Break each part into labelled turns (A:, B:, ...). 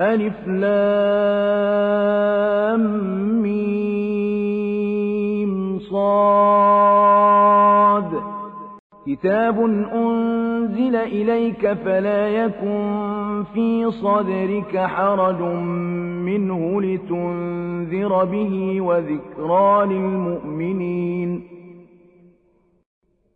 A: ألف لام ميم صاد. كتاب أنزل إليك فلا يكن في صدرك حرج منه لتنذر به وذكرى للمؤمنين.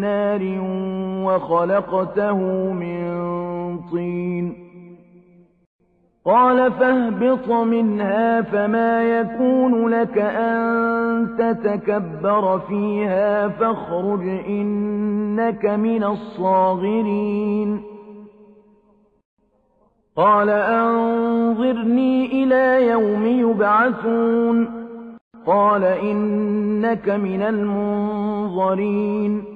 A: نار وخلقته من طين. قال فاهبط منها فما يكون لك أن تتكبر فيها فاخرج إنك من الصاغرين. قال أنظرني إلى يوم يبعثون. قال إنك من المنظرين.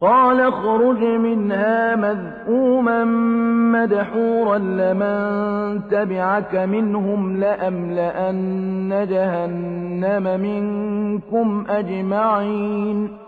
A: قال اخرج منها مذءوما مدحورا لمن تبعك منهم لأملأن جهنم منكم أجمعين.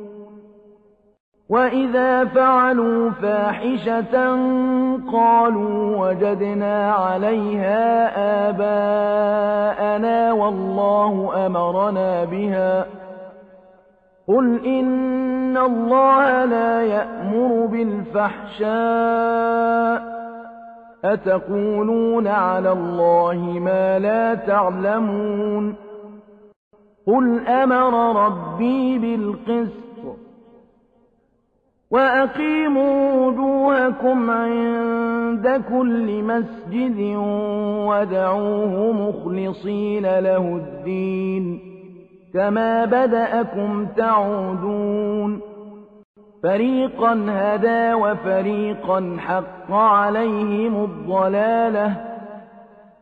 A: وإذا فعلوا فاحشة قالوا وجدنا عليها آباءنا والله أمرنا بها قل إن الله لا يأمر بالفحشاء أتقولون على الله ما لا تعلمون قل أمر ربي بالقسط وأقيموا وجوهكم عند كل مسجد ودعوه مخلصين له الدين كما بدأكم تعودون فريقا هدى وفريقا حق عليهم الضلاله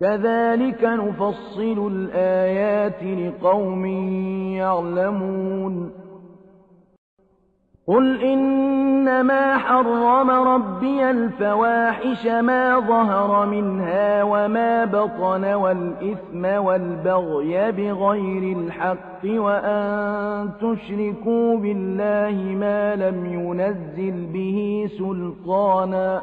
A: كذلك نفصل الآيات لقوم يعلمون. قل إنما حرم ربي الفواحش ما ظهر منها وما بطن والإثم والبغي بغير الحق وأن تشركوا بالله ما لم ينزل به سلطانا.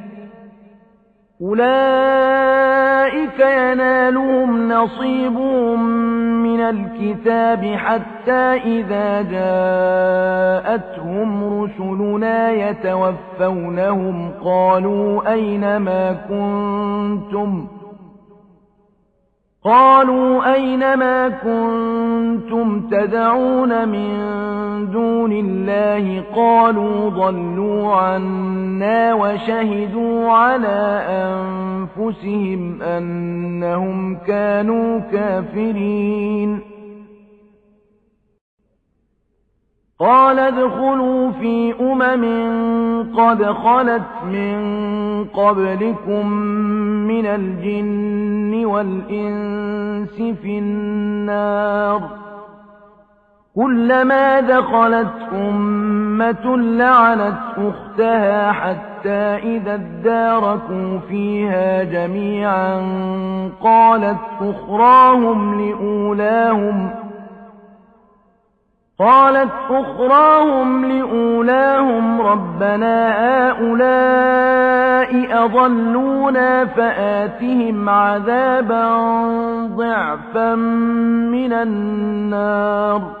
A: أولئك ينالهم نصيبهم من الكتاب حتى إذا جاءتهم رسلنا يتوفونهم قالوا أين ما كنتم ؟ قالوا أين ما كنتم تدعون من دون الله قالوا ضلوا عنا وشهدوا على أنفسهم أنهم كانوا كافرين. قال ادخلوا في أمم قد خلت من قبلكم من الجن والإنس في النار. كلما دخلت أمة لعنت أختها حتى إذا اداركوا فيها جميعا قالت أخراهم لأولاهم قالت أخراهم لأولاهم ربنا هؤلاء أضلونا فآتهم عذابا ضعفا من النار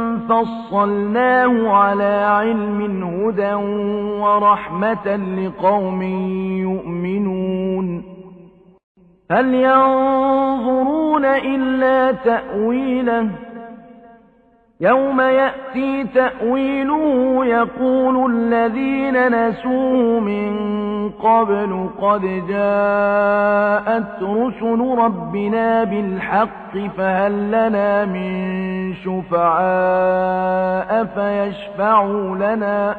A: فصلناه على علم هدى ورحمة لقوم يؤمنون هل ينظرون إلا تأويله يوم يأتي تأويله يقول الذين نسوه من قبل قد جاءت رسل ربنا بالحق فهل لنا من شفعاء فيشفعوا لنا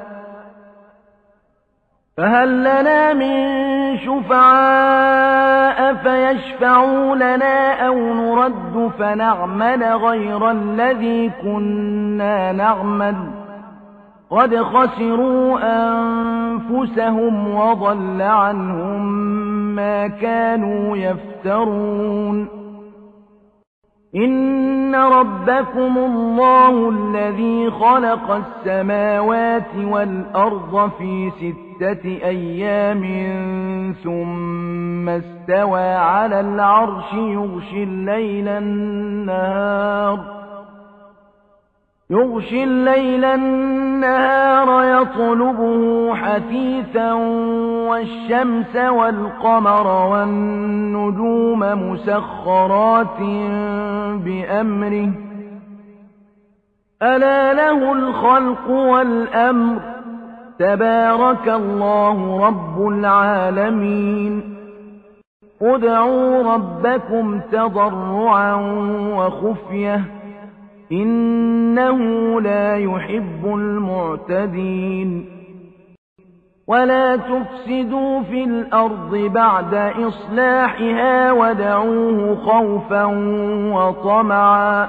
A: فهل لنا من شفعاء فيشفعوا لنا أو نرد فنعمل غير الذي كنا نعمل قد خسروا أنفسهم وضل عنهم ما كانوا يفترون إن ربكم الله الذي خلق السماوات والأرض في ستة أيام ثم استوى على العرش يغشي الليل النهار. يغشي الليل النهار يطلبه حثيثا والشمس والقمر والنجوم مسخرات بأمره. ألا له الخلق والأمر؟ تبارك الله رب العالمين. ادعوا ربكم تضرعا وخفية. إنه لا يحب المعتدين. ولا تفسدوا في الأرض بعد إصلاحها ودعوه خوفا وطمعا.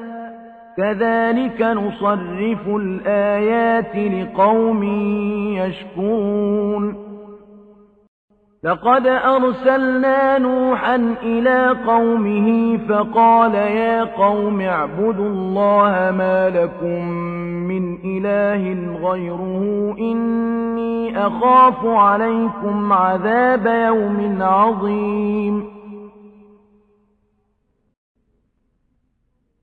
A: كذلك نصرف الآيات لقوم يشكرون. لقد أرسلنا نوحا إلى قومه فقال يا قوم اعبدوا الله ما لكم من إله غيره إني أخاف عليكم عذاب يوم عظيم.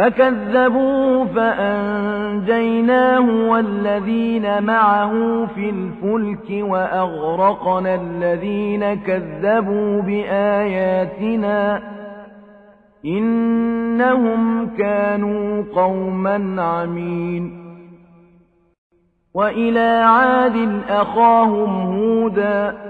A: فكذبوه فأنجيناه والذين معه في الفلك وأغرقنا الذين كذبوا بآياتنا إنهم كانوا قوما عمين وإلى عاد أخاهم هودا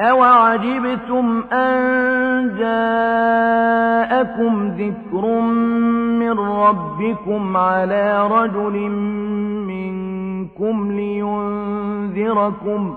A: أَوَعَجِبْتُمْ أَن جَاءَكُمْ ذِكْرٌ مِّن رَّبِّكُمْ عَلَىٰ رَجُلٍ مِّنكُمْ لِيُنذِرَكُمْ ۖ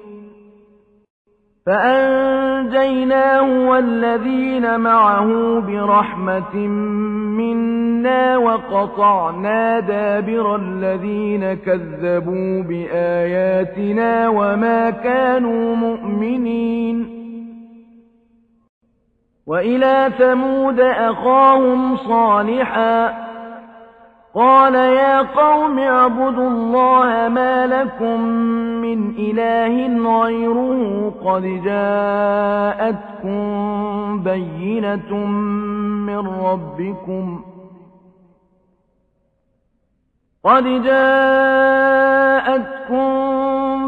A: فأنجيناه والذين معه برحمة منا وقطعنا دابر الذين كذبوا بآياتنا وما كانوا مؤمنين. وإلى ثمود أخاهم صالحا قال يا قوم اعبدوا الله ما لكم من إله غيره قد جاءتكم بينة من ربكم قد جاءتكم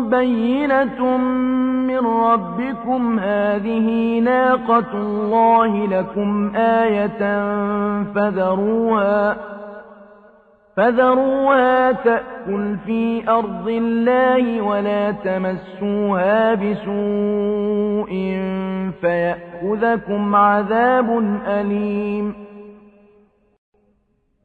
A: بينة من ربكم هذه ناقة الله لكم آية فذروها فذروها تأكل في أرض الله ولا تمسوها بسوء فيأخذكم عذاب أليم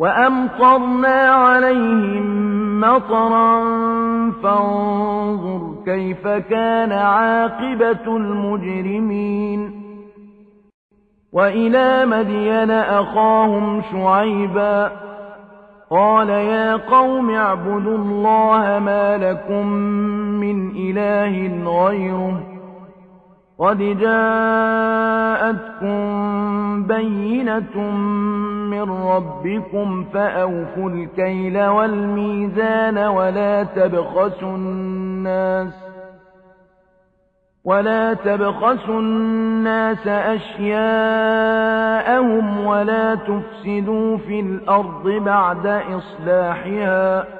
A: وأمطرنا عليهم مطرا فانظر كيف كان عاقبة المجرمين. وإلى مدين أخاهم شعيبا قال يا قوم اعبدوا الله ما لكم من إله غيره. قد جاءتكم بينة من ربكم فأوفوا الكيل والميزان ولا تبخسوا الناس ولا تبخسوا الناس أشياءهم ولا تفسدوا في الأرض بعد إصلاحها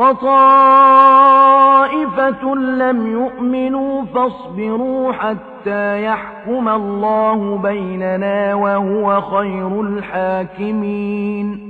A: وَطَائِفَةٌ لَّمْ يُؤْمِنُوا فَاصْبِرُوا حَتَّىٰ يَحْكُمَ اللَّهُ بَيْنَنَا وَهُوَ خَيْرُ الْحَاكِمِينَ.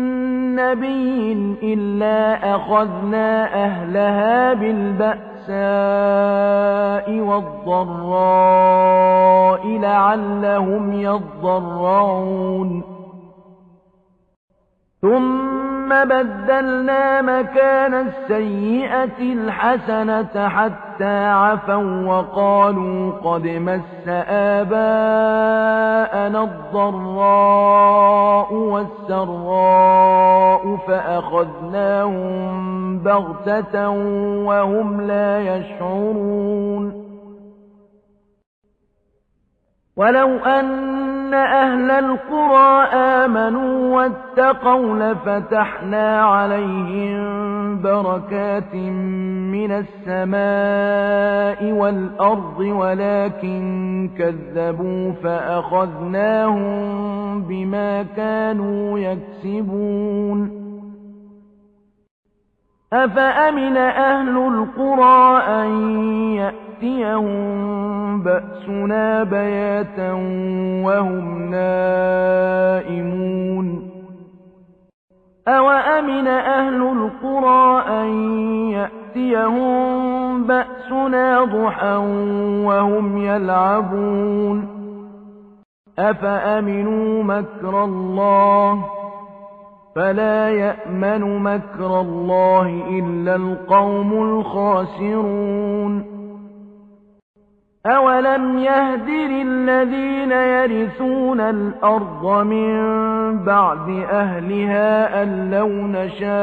A: نبي إلا أخذنا أهلها بالبأس البأساء والضراء لعلهم يضرعون ثم بدلنا مكان السيئة الحسنة حتى عفوا وقالوا قد مس آباءنا الضراء والسراء فأخذناهم بغتة وهم لا يشعرون ولو أن أهل القرى آمنوا واتقوا لفتحنا عليهم بركات من السماء والأرض ولكن كذبوا فأخذناهم بما كانوا يكسبون أفأمن أهل القرى أن يأتيهم بأسنا بياتا وهم نائمون. أوأمن أهل القرى أن يأتيهم بأسنا ضحى وهم يلعبون. أفأمنوا مكر الله؟ فلا يأمن مكر الله إلا القوم الخاسرون. أولم يهد للذين يرثون الأرض من بعد أهلها أن لو نشاء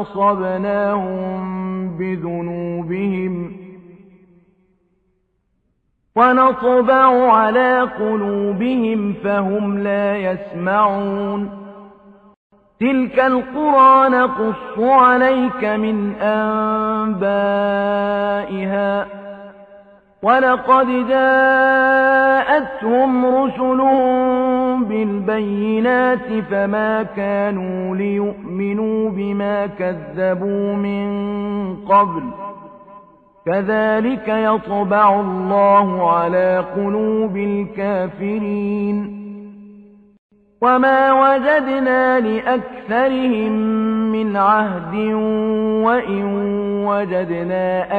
A: أصبناهم بذنوبهم ونطبع على قلوبهم فهم لا يسمعون تلك القرى نقص عليك من أنبائها ولقد جاءتهم رسلهم بالبينات فما كانوا ليؤمنوا بما كذبوا من قبل كذلك يطبع الله على قلوب الكافرين وما وجدنا لأكثرهم من عهد وإن وجدنا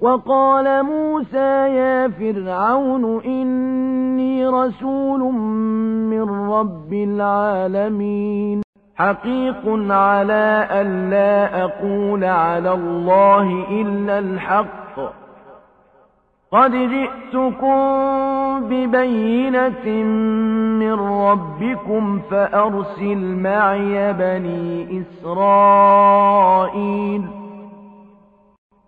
A: وقال موسى يا فرعون إني رسول من رب العالمين. حقيق على أن لا أقول على الله إلا الحق. قد جئتكم ببينة من ربكم فأرسل معي بني إسرائيل.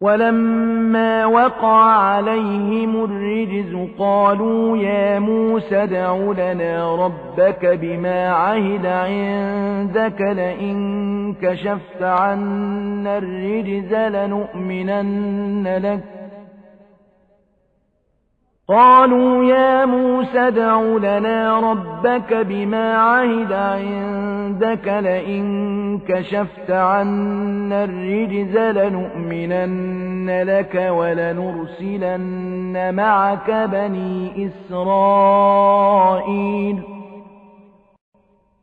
A: ولما وقع عليهم الرجز قالوا يا موسى ادع لنا ربك بما عهد عندك لئن كشفت عنا الرجز لنؤمنن لك قالوا يا موسى ادع لنا ربك بما عهد عندك لئن كشفت عنا الرجز لنؤمنن لك ولنرسلن معك بني إسرائيل.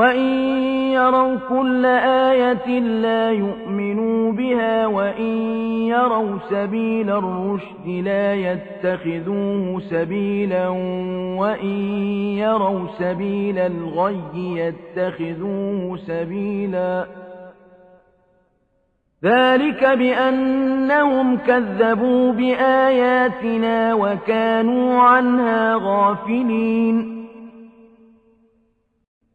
A: وإن يروا كل آية لا يؤمنوا بها وإن يروا سبيل الرشد لا يتخذوه سبيلا وإن يروا سبيل الغي يتخذوه سبيلا ذلك بأنهم كذبوا بآياتنا وكانوا عنها غافلين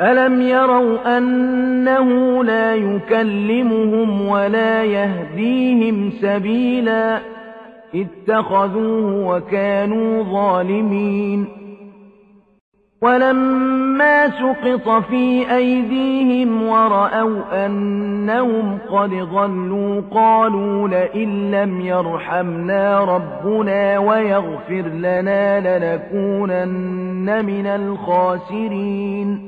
A: ألم يروا أنه لا يكلمهم ولا يهديهم سبيلا اتخذوه وكانوا ظالمين ولما سقط في أيديهم ورأوا أنهم قد ضلوا قالوا لئن لم يرحمنا ربنا ويغفر لنا لنكونن من الخاسرين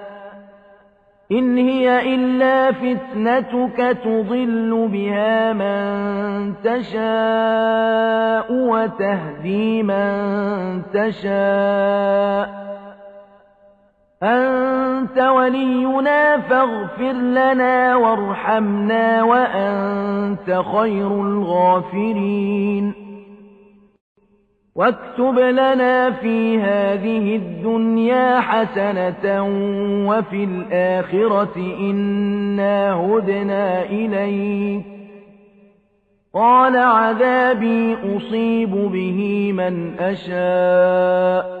A: إن هي إلا فتنتك تضل بها من تشاء وتهدي من تشاء. أنت ولينا فاغفر لنا وارحمنا وأنت خير الغافرين. واكتب لنا في هذه الدنيا حسنة وفي الآخرة إنا هدنا إليك قال عذابي أصيب به من أشاء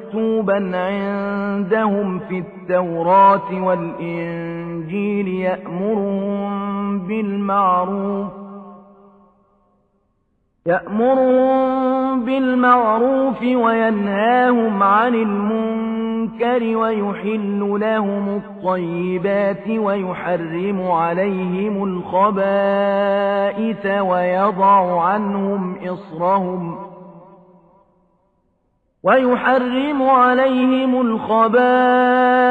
A: عندهم في التوراة والإنجيل يأمرهم بالمعروف يأمرهم بالمعروف وينهاهم عن المنكر ويحل لهم الطيبات ويحرم عليهم الخبائث ويضع عنهم إصرهم ويحرم عليهم الخبائث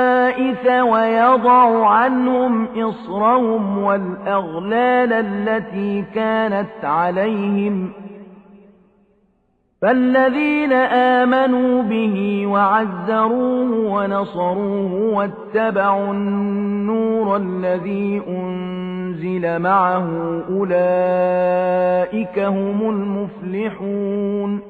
A: ويضع عنهم إصرهم والأغلال التي كانت عليهم. فالذين آمنوا به وعزروه ونصروه واتبعوا النور الذي أنزل معه أولئك هم المفلحون.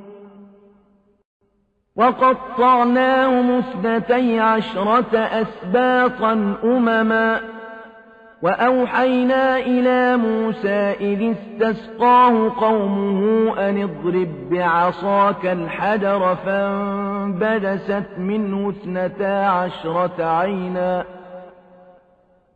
A: وقطعناهم اثنتي عشرة أسباطا أمما وأوحينا إلى موسى إذ استسقاه قومه أن اضرب بعصاك الحجر فانبدست منه اثنتا عشرة عينا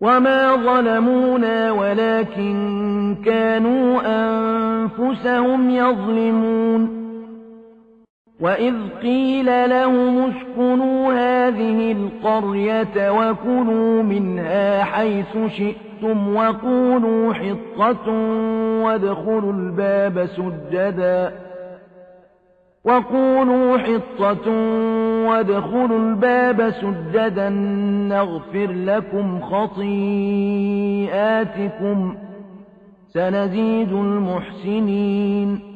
A: وما ظلمونا ولكن كانوا أنفسهم يظلمون وإذ قيل لهم اسكنوا هذه القرية وكلوا منها حيث شئتم وقولوا حطة وادخلوا الباب سجداً وقولوا حطة وادخلوا الباب سجدا نغفر لكم خطيئاتكم سنزيد المحسنين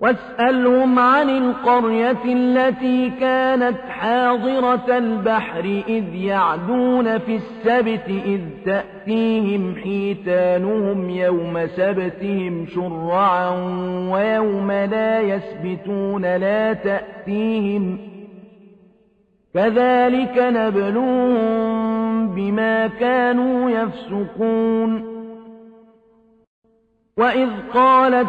A: واسألهم عن القرية التي كانت حاضرة البحر إذ يعدون في السبت إذ تأتيهم حيتانهم يوم سبتهم شرعا ويوم لا يسبتون لا تأتيهم كذلك نبلوهم بما كانوا يفسقون وإذ قالت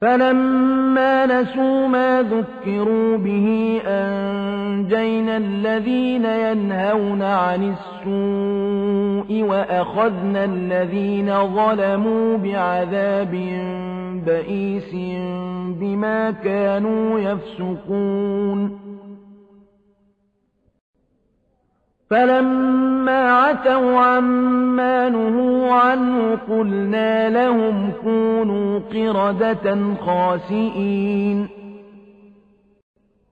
A: فلما نسوا ما ذكروا به أنجينا الذين ينهون عن السوء وأخذنا الذين ظلموا بعذاب بئيس بما كانوا يفسقون فلما عتوا عما نهوا عنه قلنا لهم كونوا قردة خاسئين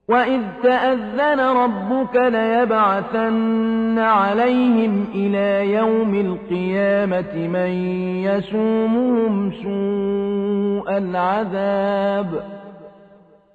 A: وإذ تأذن ربك ليبعثن عليهم إلى يوم القيامة من يسومهم سوء العذاب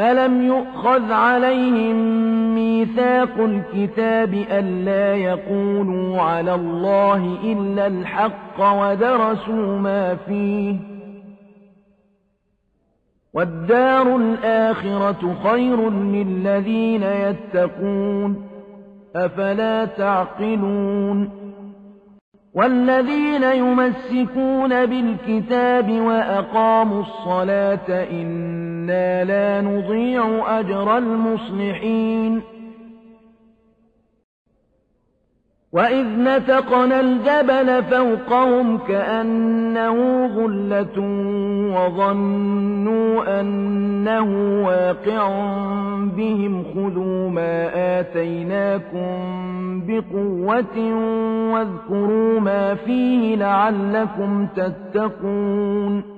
A: ألم يؤخذ عليهم ميثاق الكتاب ألا يقولوا على الله إلا الحق ودرسوا ما فيه والدار الآخرة خير للذين يتقون أفلا تعقلون والذين يمسكون بالكتاب وأقاموا الصلاة إنا لا نضيع أجر المصلحين وإذ نتقنا الجبل فوقهم كأنه ظلة وظنوا أنه واقع بهم خذوا ما آتيناكم بقوة واذكروا ما فيه لعلكم تتقون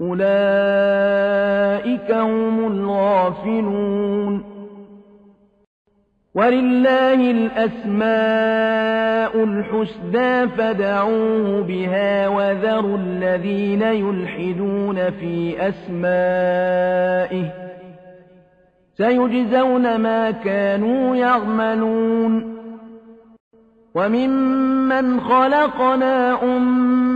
A: أولئك هم الغافلون ولله الأسماء الحسنى فدعوه بها وذروا الذين يلحدون في أسمائه سيجزون ما كانوا يعملون وممن خلقنا أمة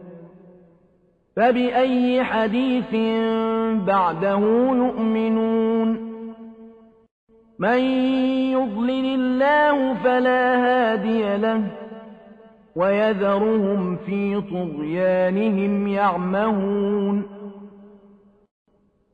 A: فبأي حديث بعده يؤمنون؟ من يضلل الله فلا هادي له ويذرهم في طغيانهم يعمهون.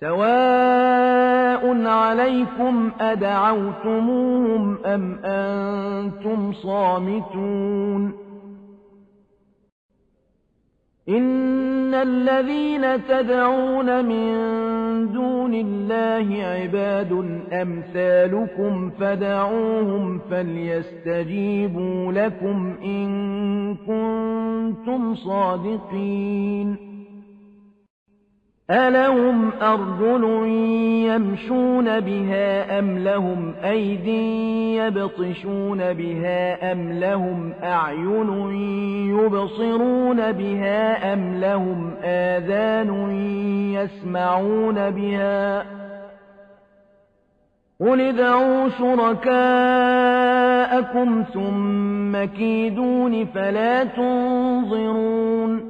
A: سواء عليكم أدعوتموهم أم أنتم صامتون إن الذين تدعون من دون الله عباد أمثالكم فدعوهم فليستجيبوا لكم إن كنتم صادقين ألهم أرجل يمشون بها أم لهم أيد يبطشون بها أم لهم أعين يبصرون بها أم لهم آذان يسمعون بها قل ادعوا شركاءكم ثم كيدون فلا تنظرون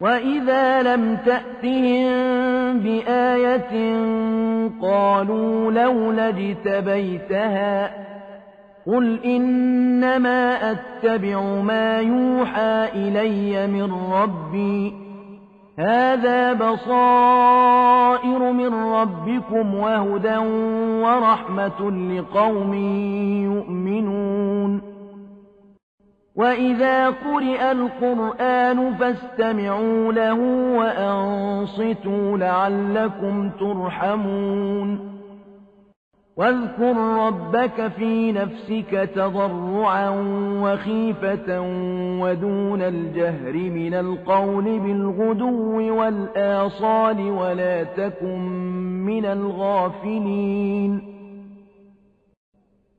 A: وإذا لم تأتهم بآية قالوا لولا اجتبيتها قل إنما أتبع ما يوحى إلي من ربي هذا بصائر من ربكم وهدى ورحمة لقوم يؤمنون وإذا قرئ القرآن فاستمعوا له وأنصتوا لعلكم ترحمون واذكر ربك في نفسك تضرعا وخيفة ودون الجهر من القول بالغدو والآصال ولا تكن من الغافلين